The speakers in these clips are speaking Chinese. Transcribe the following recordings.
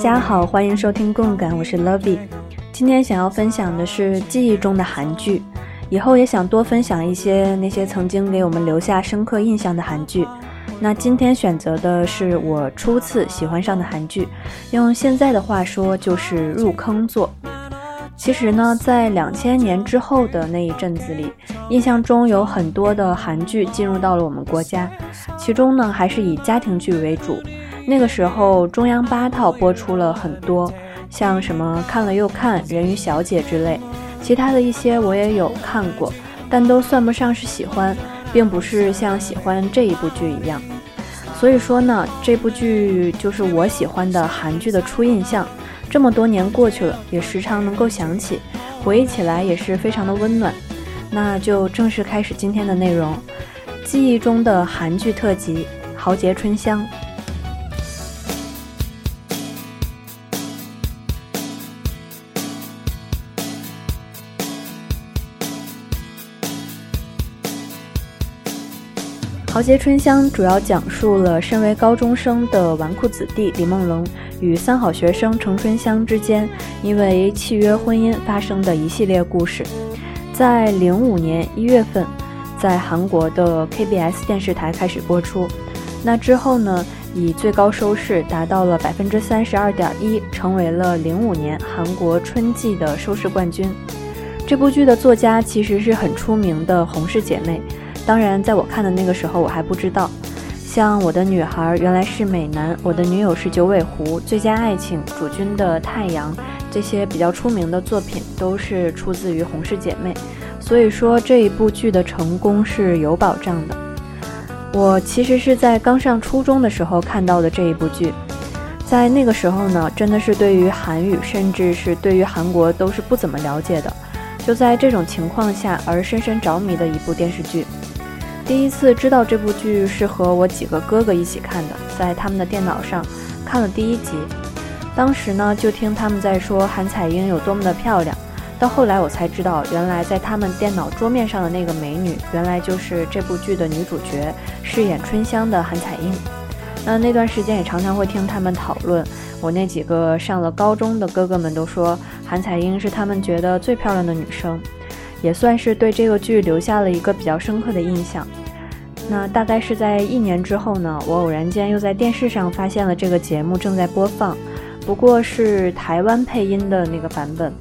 大家好，欢迎收听共感，我是 Lovey。今天想要分享的是记忆中的韩剧，以后也想多分享一些那些曾经给我们留下深刻印象的韩剧。那今天选择的是我初次喜欢上的韩剧，用现在的话说就是入坑作。其实呢，在两千年之后的那一阵子里，印象中有很多的韩剧进入到了我们国家，其中呢还是以家庭剧为主。那个时候中央八套播出了很多，像什么看了又看、人鱼小姐之类，其他的一些我也有看过，但都算不上是喜欢。并不是像喜欢这一部剧一样，所以说呢，这部剧就是我喜欢的韩剧的初印象。这么多年过去了，也时常能够想起，回忆起来也是非常的温暖。那就正式开始今天的内容，记忆中的韩剧特辑《豪杰春香》。《豪杰春香》主要讲述了身为高中生的纨绔子弟李梦龙与三好学生程春香之间因为契约婚姻发生的一系列故事。在零五年一月份，在韩国的 KBS 电视台开始播出。那之后呢，以最高收视达到了百分之三十二点一，成为了零五年韩国春季的收视冠军。这部剧的作家其实是很出名的洪氏姐妹。当然，在我看的那个时候，我还不知道，像《我的女孩原来是美男》，《我的女友是九尾狐》，《最佳爱情》，《主君的太阳》这些比较出名的作品，都是出自于洪氏姐妹。所以说，这一部剧的成功是有保障的。我其实是在刚上初中的时候看到的这一部剧，在那个时候呢，真的是对于韩语，甚至是对于韩国都是不怎么了解的。就在这种情况下，而深深着迷的一部电视剧。第一次知道这部剧是和我几个哥哥一起看的，在他们的电脑上看了第一集。当时呢，就听他们在说韩彩英有多么的漂亮。到后来我才知道，原来在他们电脑桌面上的那个美女，原来就是这部剧的女主角，饰演春香的韩彩英。那那段时间也常常会听他们讨论，我那几个上了高中的哥哥们都说韩彩英是他们觉得最漂亮的女生。也算是对这个剧留下了一个比较深刻的印象。那大概是在一年之后呢，我偶然间又在电视上发现了这个节目正在播放，不过是台湾配音的那个版本。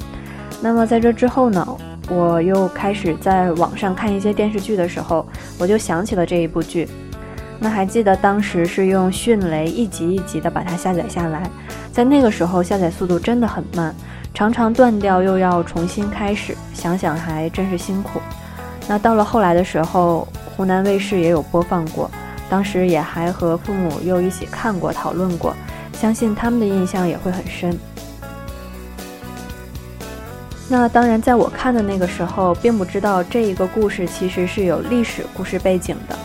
那么在这之后呢，我又开始在网上看一些电视剧的时候，我就想起了这一部剧。那还记得当时是用迅雷一集一集的把它下载下来，在那个时候下载速度真的很慢。常常断掉，又要重新开始，想想还真是辛苦。那到了后来的时候，湖南卫视也有播放过，当时也还和父母又一起看过、讨论过，相信他们的印象也会很深。那当然，在我看的那个时候，并不知道这一个故事其实是有历史故事背景的。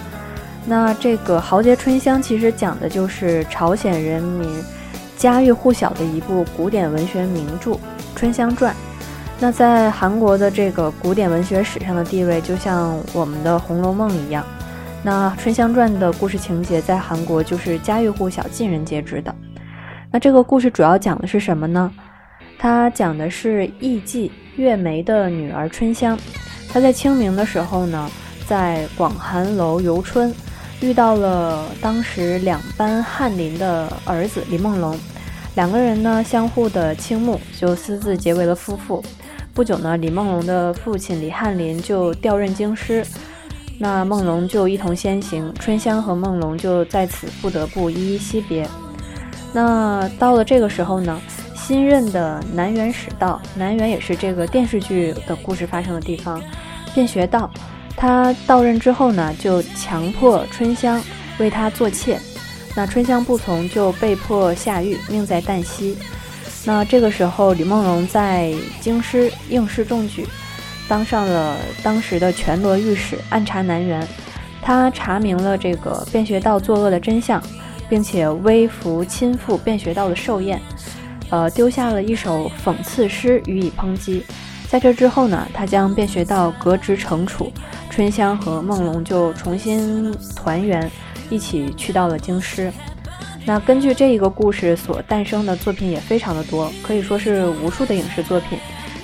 那这个《豪杰春香》其实讲的就是朝鲜人民家喻户晓的一部古典文学名著。《春香传》，那在韩国的这个古典文学史上的地位，就像我们的《红楼梦》一样。那《春香传》的故事情节在韩国就是家喻户晓、尽人皆知的。那这个故事主要讲的是什么呢？它讲的是艺妓月梅的女儿春香，她在清明的时候呢，在广寒楼游春，遇到了当时两班翰林的儿子李梦龙。两个人呢，相互的倾慕，就私自结为了夫妇。不久呢，李梦龙的父亲李翰林就调任京师，那梦龙就一同先行，春香和梦龙就在此不得不依依惜别。那到了这个时候呢，新任的南园使道，南园也是这个电视剧的故事发生的地方，便学道，他到任之后呢，就强迫春香为他做妾。那春香不从，就被迫下狱，命在旦夕。那这个时候，李梦龙在京师应试中举，当上了当时的全罗御史，暗查南园。他查明了这个卞学道作恶的真相，并且微服亲赴卞学道的寿宴，呃，丢下了一首讽刺诗予以抨击。在这之后呢，他将卞学道革职惩处，春香和梦龙就重新团圆。一起去到了京师，那根据这一个故事所诞生的作品也非常的多，可以说是无数的影视作品，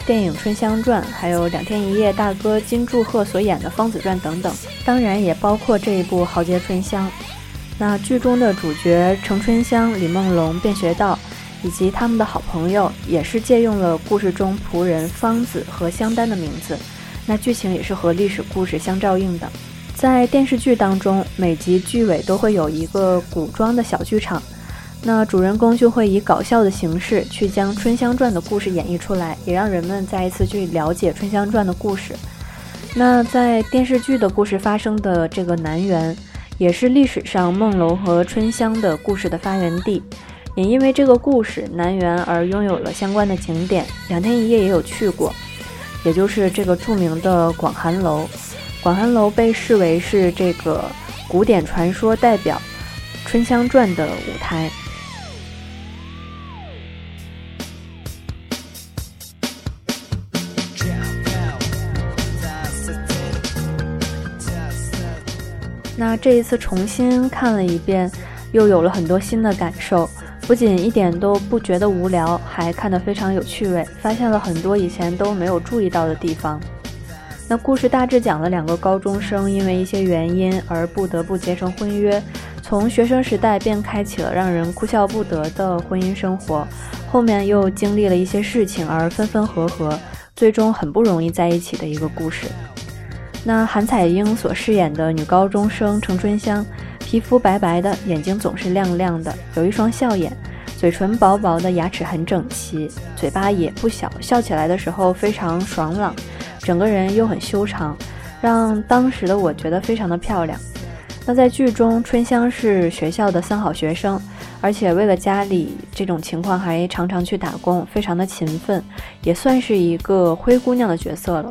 电影《春香传》，还有两天一夜大哥金柱赫所演的《芳子传》等等，当然也包括这一部《豪杰春香》。那剧中的主角程春香、李梦龙、卞学道，以及他们的好朋友，也是借用了故事中仆人芳子和香丹的名字。那剧情也是和历史故事相照应的。在电视剧当中，每集剧尾都会有一个古装的小剧场，那主人公就会以搞笑的形式去将《春香传》的故事演绎出来，也让人们再一次去了解《春香传》的故事。那在电视剧的故事发生的这个南园，也是历史上梦楼和春香的故事的发源地，也因为这个故事南园而拥有了相关的景点。两天一夜也有去过，也就是这个著名的广寒楼。广寒楼被视为是这个古典传说代表《春香传》的舞台。那这一次重新看了一遍，又有了很多新的感受，不仅一点都不觉得无聊，还看得非常有趣味，发现了很多以前都没有注意到的地方。那故事大致讲了两个高中生因为一些原因而不得不结成婚约，从学生时代便开启了让人哭笑不得的婚姻生活，后面又经历了一些事情而分分合合，最终很不容易在一起的一个故事。那韩彩英所饰演的女高中生程春香，皮肤白白的，眼睛总是亮亮的，有一双笑眼，嘴唇薄薄的，牙齿很整齐，嘴巴也不小，笑起来的时候非常爽朗。整个人又很修长，让当时的我觉得非常的漂亮。那在剧中，春香是学校的三好学生，而且为了家里这种情况还常常去打工，非常的勤奋，也算是一个灰姑娘的角色了。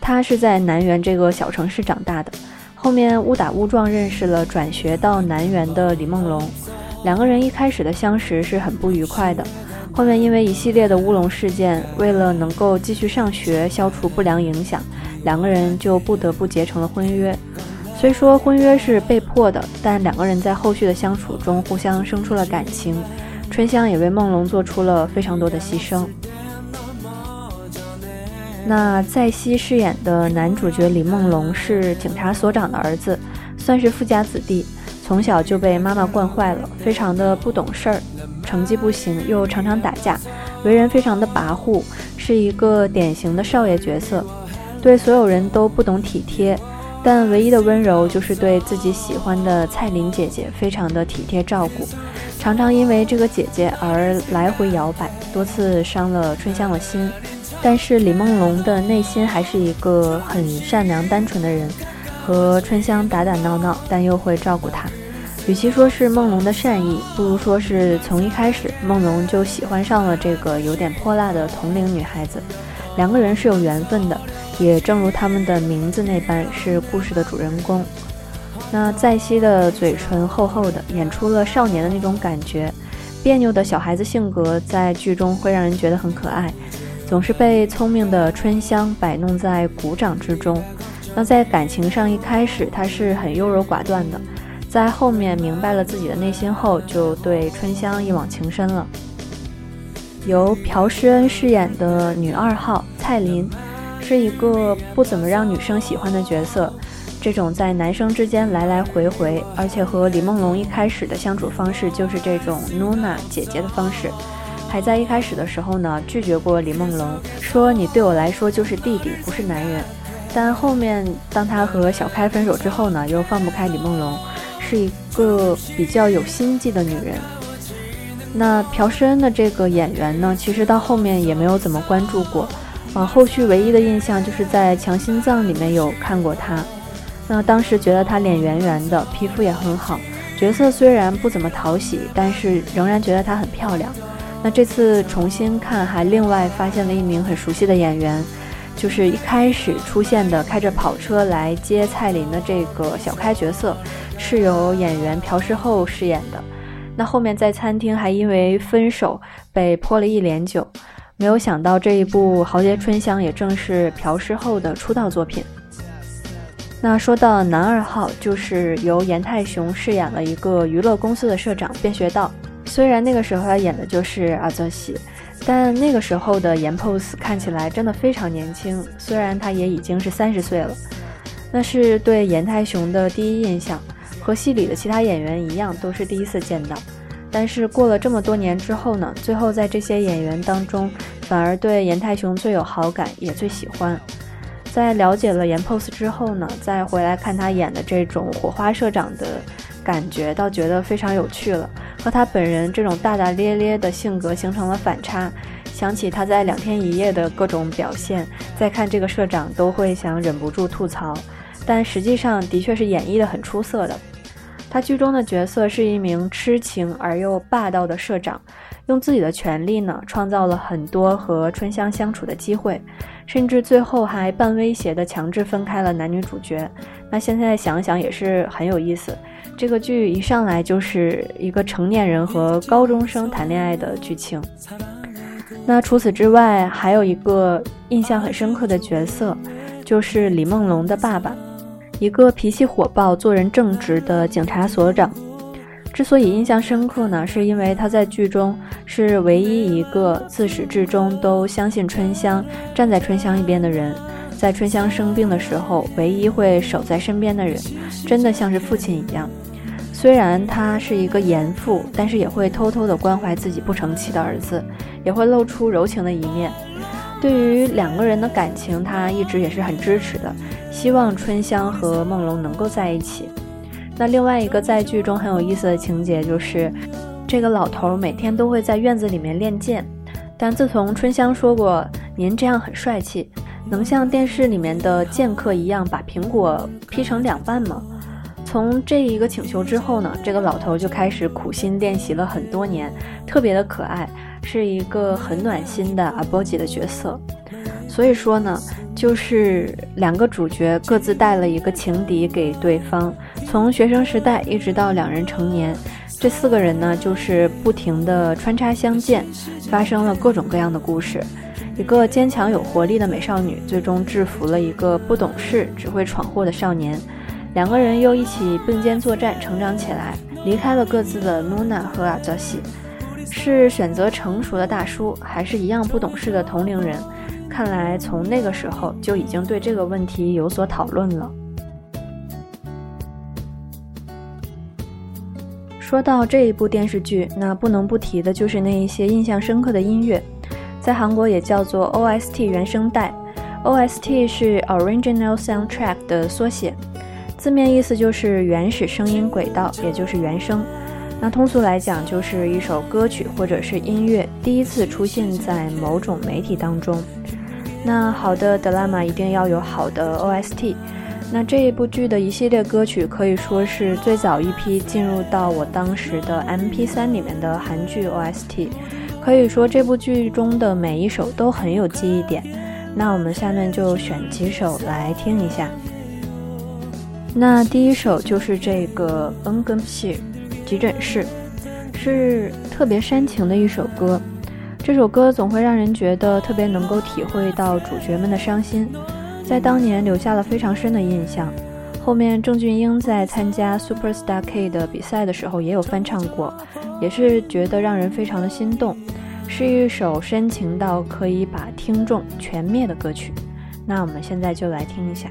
她是在南园这个小城市长大的，后面误打误撞认识了转学到南园的李梦龙，两个人一开始的相识是很不愉快的。后面因为一系列的乌龙事件，为了能够继续上学，消除不良影响，两个人就不得不结成了婚约。虽说婚约是被迫的，但两个人在后续的相处中互相生出了感情。春香也为梦龙做出了非常多的牺牲。那在熙饰演的男主角李梦龙是警察所长的儿子，算是富家子弟，从小就被妈妈惯坏了，非常的不懂事儿。成绩不行，又常常打架，为人非常的跋扈，是一个典型的少爷角色，对所有人都不懂体贴，但唯一的温柔就是对自己喜欢的蔡琳姐姐非常的体贴照顾，常常因为这个姐姐而来回摇摆，多次伤了春香的心。但是李梦龙的内心还是一个很善良单纯的人，和春香打打闹闹，但又会照顾她。与其说是梦龙的善意，不如说是从一开始梦龙就喜欢上了这个有点泼辣的同龄女孩子。两个人是有缘分的，也正如他们的名字那般是故事的主人公。那在熙的嘴唇厚厚的，演出了少年的那种感觉，别扭的小孩子性格在剧中会让人觉得很可爱，总是被聪明的春香摆弄在鼓掌之中。那在感情上一开始他是很优柔寡断的。在后面明白了自己的内心后，就对春香一往情深了。由朴诗恩饰演的女二号蔡琳，是一个不怎么让女生喜欢的角色。这种在男生之间来来回回，而且和李梦龙一开始的相处方式就是这种 “nuna 姐姐的方式。还在一开始的时候呢，拒绝过李梦龙，说你对我来说就是弟弟，不是男人。但后面当他和小开分手之后呢，又放不开李梦龙。是一个比较有心计的女人。那朴诗恩的这个演员呢，其实到后面也没有怎么关注过，啊，后续唯一的印象就是在《强心脏》里面有看过她。那当时觉得她脸圆圆的，皮肤也很好，角色虽然不怎么讨喜，但是仍然觉得她很漂亮。那这次重新看，还另外发现了一名很熟悉的演员，就是一开始出现的开着跑车来接蔡琳的这个小开角色。是由演员朴世厚饰演的。那后面在餐厅还因为分手被泼了一脸酒，没有想到这一部《豪杰春香》也正是朴世厚的出道作品。那说到男二号，就是由严泰雄饰演了一个娱乐公司的社长卞学道。虽然那个时候他演的就是阿泽喜，但那个时候的严 pose 看起来真的非常年轻。虽然他也已经是三十岁了，那是对严泰雄的第一印象，和戏里的其他演员一样，都是第一次见到。但是过了这么多年之后呢，最后在这些演员当中，反而对严泰雄最有好感，也最喜欢。在了解了严 pose 之后呢，再回来看他演的这种火花社长的感觉，倒觉得非常有趣了，和他本人这种大大咧咧的性格形成了反差。想起他在两天一夜的各种表现，再看这个社长都会想忍不住吐槽，但实际上的确是演绎的很出色的。他剧中的角色是一名痴情而又霸道的社长，用自己的权力呢，创造了很多和春香相处的机会。甚至最后还半威胁的强制分开了男女主角，那现在想想也是很有意思。这个剧一上来就是一个成年人和高中生谈恋爱的剧情。那除此之外，还有一个印象很深刻的角色，就是李梦龙的爸爸，一个脾气火爆、做人正直的警察所长。之所以印象深刻呢，是因为他在剧中是唯一一个自始至终都相信春香、站在春香一边的人，在春香生病的时候，唯一会守在身边的人，真的像是父亲一样。虽然他是一个严父，但是也会偷偷的关怀自己不成器的儿子，也会露出柔情的一面。对于两个人的感情，他一直也是很支持的，希望春香和梦龙能够在一起。那另外一个在剧中很有意思的情节就是，这个老头每天都会在院子里面练剑，但自从春香说过您这样很帅气，能像电视里面的剑客一样把苹果劈成两半吗？从这一个请求之后呢，这个老头就开始苦心练习了很多年，特别的可爱，是一个很暖心的阿波吉的角色。所以说呢，就是两个主角各自带了一个情敌给对方。从学生时代一直到两人成年，这四个人呢，就是不停的穿插相见，发生了各种各样的故事。一个坚强有活力的美少女，最终制服了一个不懂事、只会闯祸的少年。两个人又一起并肩作战，成长起来，离开了各自的露娜和阿泽西。是选择成熟的大叔，还是一样不懂事的同龄人？看来从那个时候就已经对这个问题有所讨论了。说到这一部电视剧，那不能不提的就是那一些印象深刻的音乐，在韩国也叫做 OST 原声带。OST 是 Original Soundtrack 的缩写，字面意思就是原始声音轨道，也就是原声。那通俗来讲，就是一首歌曲或者是音乐第一次出现在某种媒体当中。那好的 drama 一定要有好的 OST。那这一部剧的一系列歌曲可以说是最早一批进入到我当时的 MP3 里面的韩剧 OST，可以说这部剧中的每一首都很有记忆点。那我们下面就选几首来听一下。那第一首就是这个《恩根系》，急诊室，是特别煽情的一首歌。这首歌总会让人觉得特别能够体会到主角们的伤心。在当年留下了非常深的印象。后面郑俊英在参加 Super Star K 的比赛的时候也有翻唱过，也是觉得让人非常的心动，是一首深情到可以把听众全灭的歌曲。那我们现在就来听一下。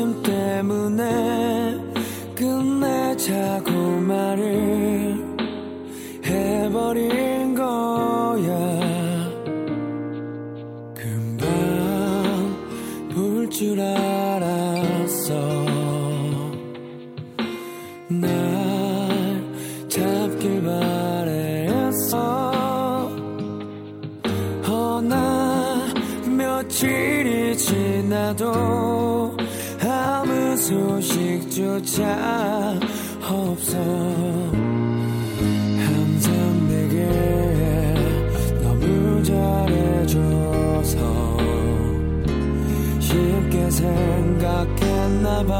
관심 때문에 끝내자고 말을 해버린 소식조차 없어. 항상 내게 너무 잘해줘서 쉽게 생각했나봐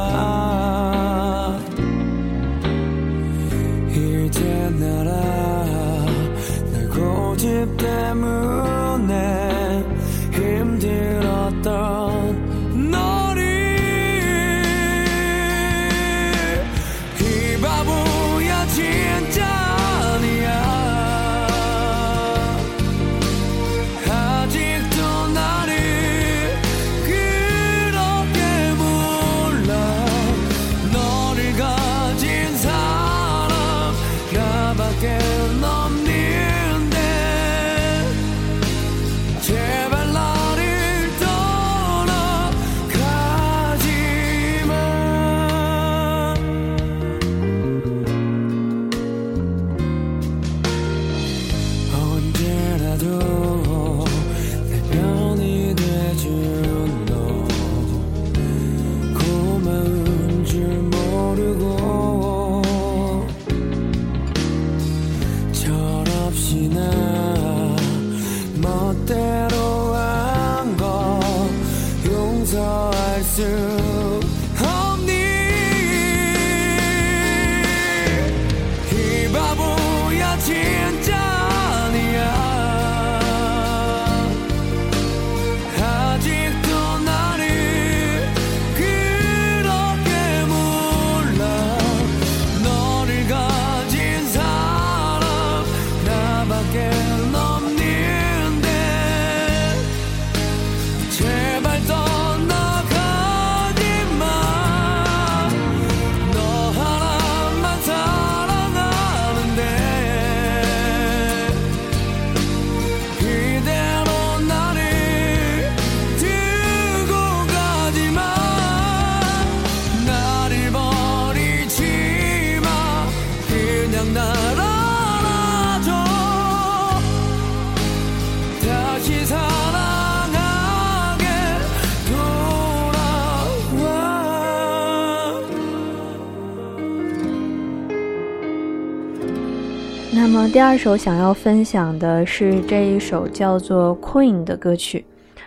第二首想要分享的是这一首叫做《Queen》的歌曲。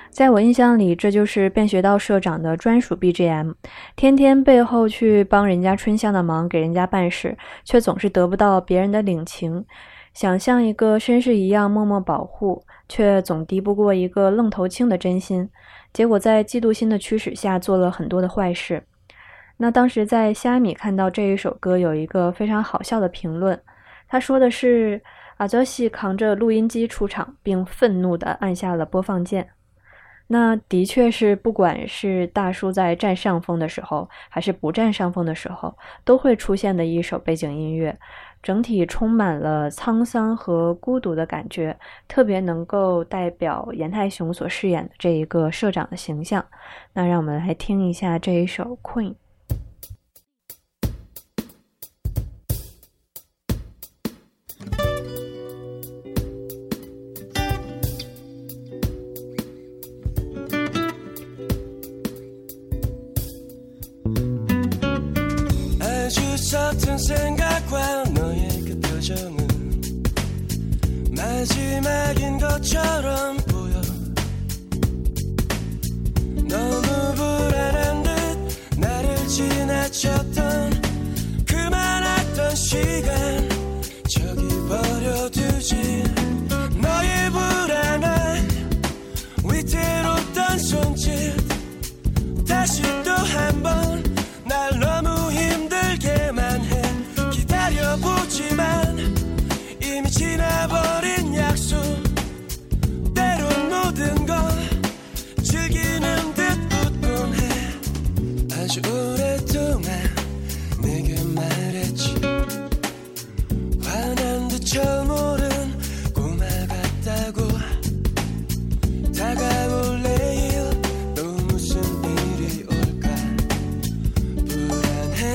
在我印象里，这就是便学道社长的专属 BGM。天天背后去帮人家春香的忙，给人家办事，却总是得不到别人的领情。想像一个绅士一样默默保护，却总敌不过一个愣头青的真心。结果在嫉妒心的驱使下，做了很多的坏事。那当时在虾米看到这一首歌，有一个非常好笑的评论。他说的是，阿泽西扛着录音机出场，并愤怒地按下了播放键。那的确是，不管是大叔在占上风的时候，还是不占上风的时候，都会出现的一首背景音乐，整体充满了沧桑和孤独的感觉，特别能够代表严太雄所饰演的这一个社长的形象。那让我们来听一下这一首《Queen》。 서툰 생각과 너의 그 표정은 마지막인 것처럼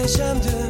yaşamdı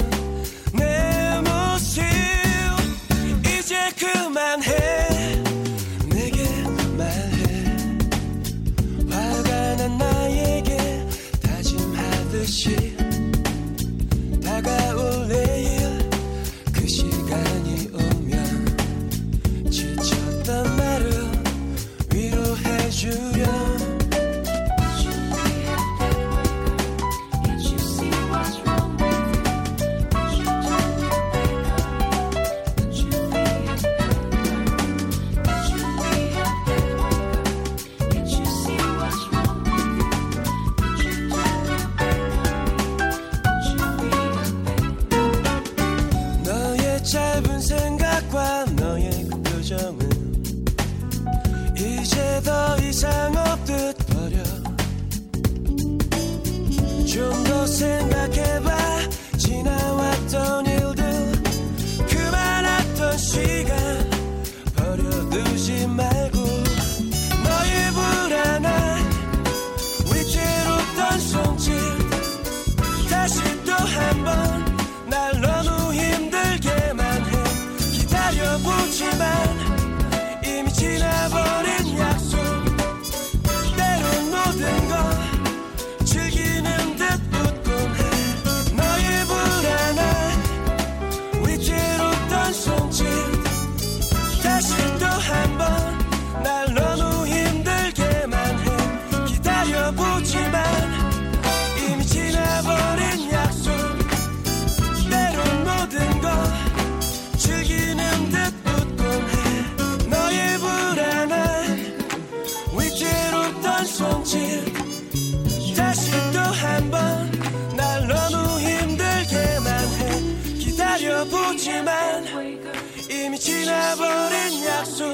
지나버린 약속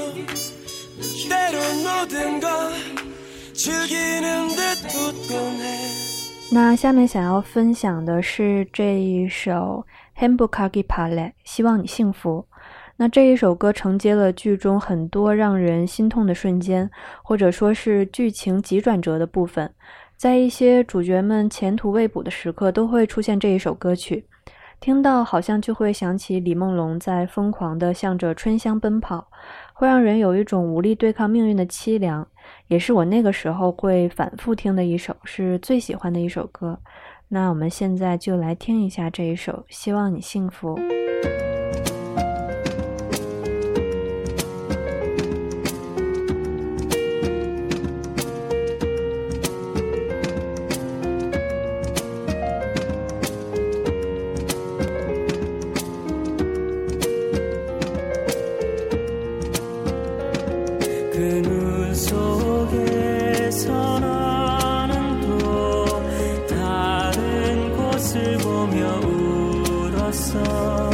때론 모든 걸 즐기는 듯 웃곤 해 那下面想要分享的是这一首《Hembukagi Pale》，希望你幸福。那这一首歌承接了剧中很多让人心痛的瞬间，或者说是剧情急转折的部分，在一些主角们前途未卜的时刻，都会出现这一首歌曲。 听到好像就会想起李梦龙在疯狂地向着春香奔跑，会让人有一种无力对抗命运的凄凉。也是我那个时候会反复听的一首，是最喜欢的一首歌。那我们现在就来听一下这一首《希望你幸福》。 보며 울었어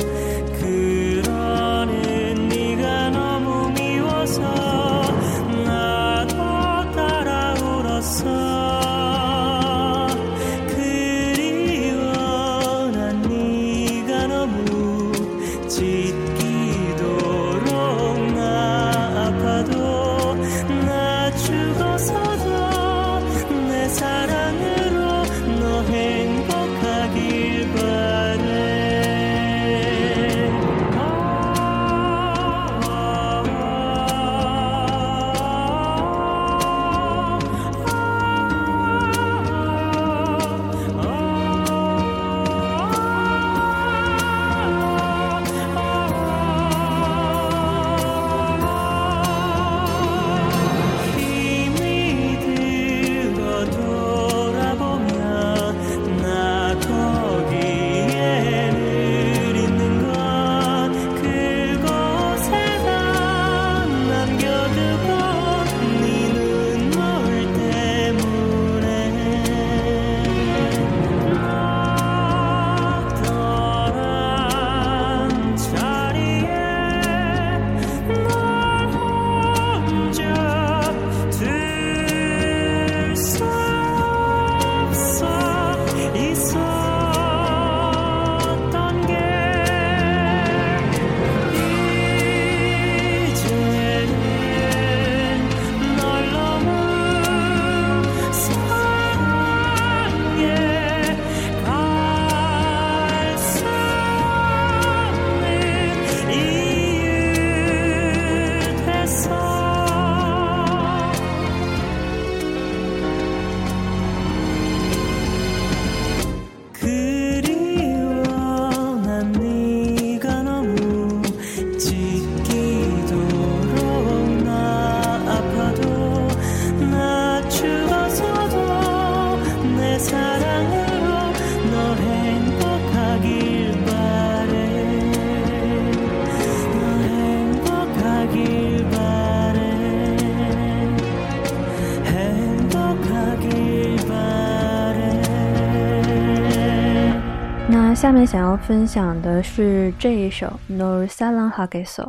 面想要分享的是这一首《Nor Salon Hageso》。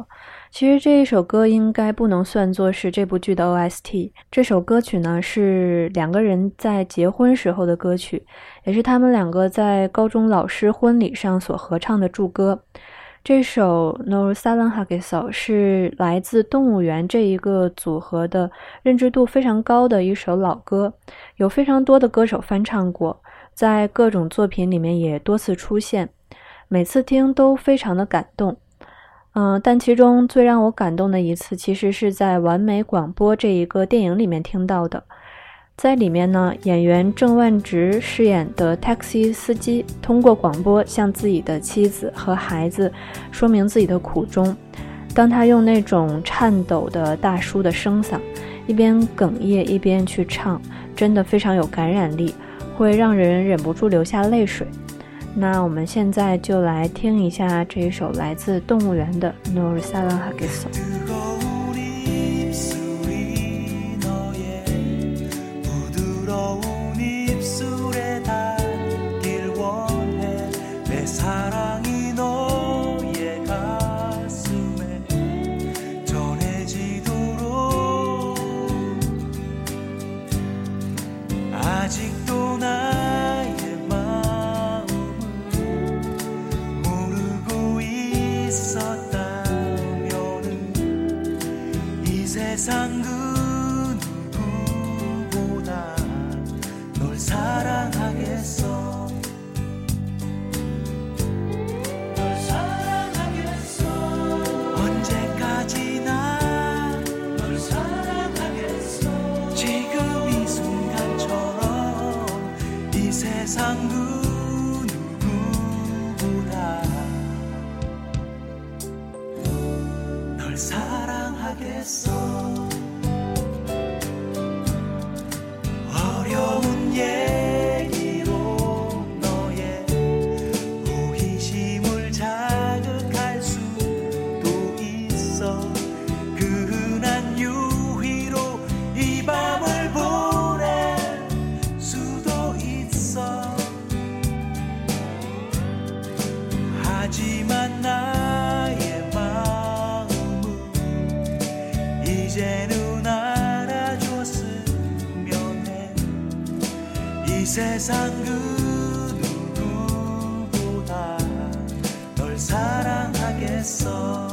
其实这一首歌应该不能算作是这部剧的 OST。这首歌曲呢是两个人在结婚时候的歌曲，也是他们两个在高中老师婚礼上所合唱的祝歌。这首《Nor Salon Hageso》是来自动物园这一个组合的认知度非常高的一首老歌，有非常多的歌手翻唱过，在各种作品里面也多次出现，每次听都非常的感动。嗯，但其中最让我感动的一次，其实是在《完美广播》这一个电影里面听到的。在里面呢，演员郑万直饰演的 taxi 司机，通过广播向自己的妻子和孩子说明自己的苦衷。当他用那种颤抖的大叔的声嗓，一边哽咽一边去唱，真的非常有感染力，会让人忍不住流下泪水。那我们现在就来听一下这一首来自动物园的《Norisala Hagiso》。 상 그 누구 세상 그 누구보다 널 사랑하겠어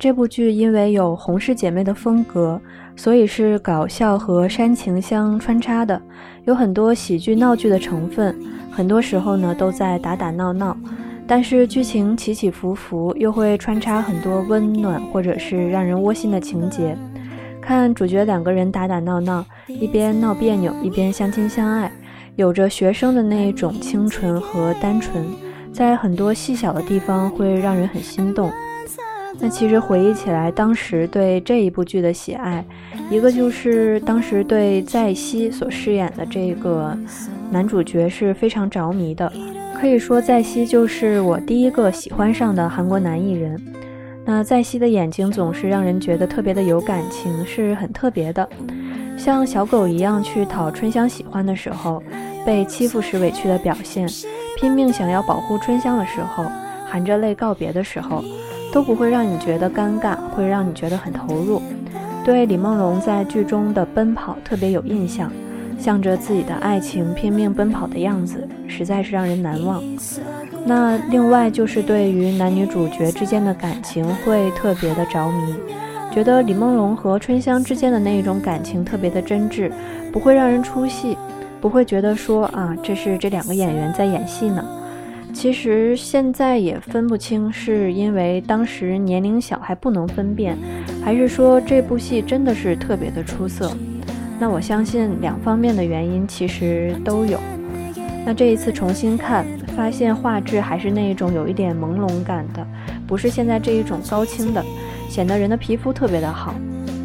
这部剧因为有洪氏姐妹的风格，所以是搞笑和煽情相穿插的，有很多喜剧闹剧的成分，很多时候呢都在打打闹闹，但是剧情起起伏伏，又会穿插很多温暖或者是让人窝心的情节。看主角两个人打打闹闹，一边闹别扭，一边相亲相爱，有着学生的那一种清纯和单纯，在很多细小的地方会让人很心动。那其实回忆起来，当时对这一部剧的喜爱，一个就是当时对在熙所饰演的这个男主角是非常着迷的，可以说在熙就是我第一个喜欢上的韩国男艺人。那在熙的眼睛总是让人觉得特别的有感情，是很特别的，像小狗一样去讨春香喜欢的时候，被欺负时委屈的表现，拼命想要保护春香的时候，含着泪告别的时候。都不会让你觉得尴尬，会让你觉得很投入。对李梦龙在剧中的奔跑特别有印象，向着自己的爱情拼命奔跑的样子，实在是让人难忘。那另外就是对于男女主角之间的感情会特别的着迷，觉得李梦龙和春香之间的那一种感情特别的真挚，不会让人出戏，不会觉得说啊这是这两个演员在演戏呢。其实现在也分不清，是因为当时年龄小还不能分辨，还是说这部戏真的是特别的出色？那我相信两方面的原因其实都有。那这一次重新看，发现画质还是那一种有一点朦胧感的，不是现在这一种高清的，显得人的皮肤特别的好。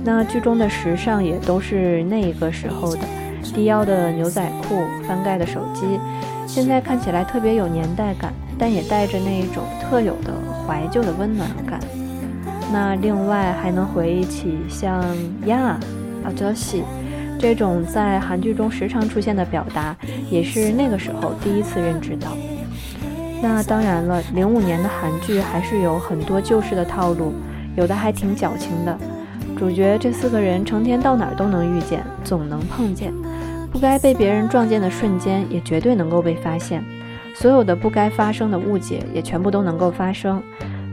那剧中的时尚也都是那一个时候的，低腰的牛仔裤，翻盖的手机。现在看起来特别有年代感，但也带着那一种特有的怀旧的温暖感。那另外还能回忆起像呀、阿哲西这种在韩剧中时常出现的表达，也是那个时候第一次认知到。那当然了，零五年的韩剧还是有很多旧式的套路，有的还挺矫情的。主角这四个人成天到哪儿都能遇见，总能碰见。不该被别人撞见的瞬间，也绝对能够被发现；所有的不该发生的误解，也全部都能够发生，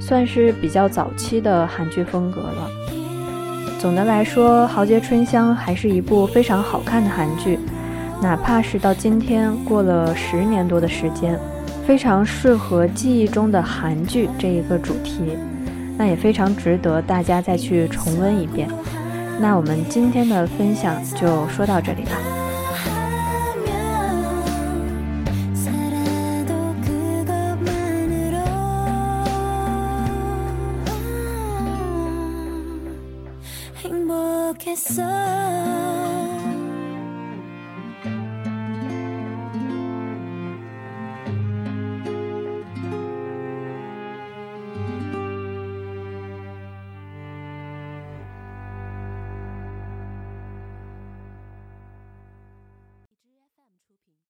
算是比较早期的韩剧风格了。总的来说，《豪杰春香》还是一部非常好看的韩剧，哪怕是到今天过了十年多的时间，非常适合记忆中的韩剧这一个主题，那也非常值得大家再去重温一遍。那我们今天的分享就说到这里吧。So.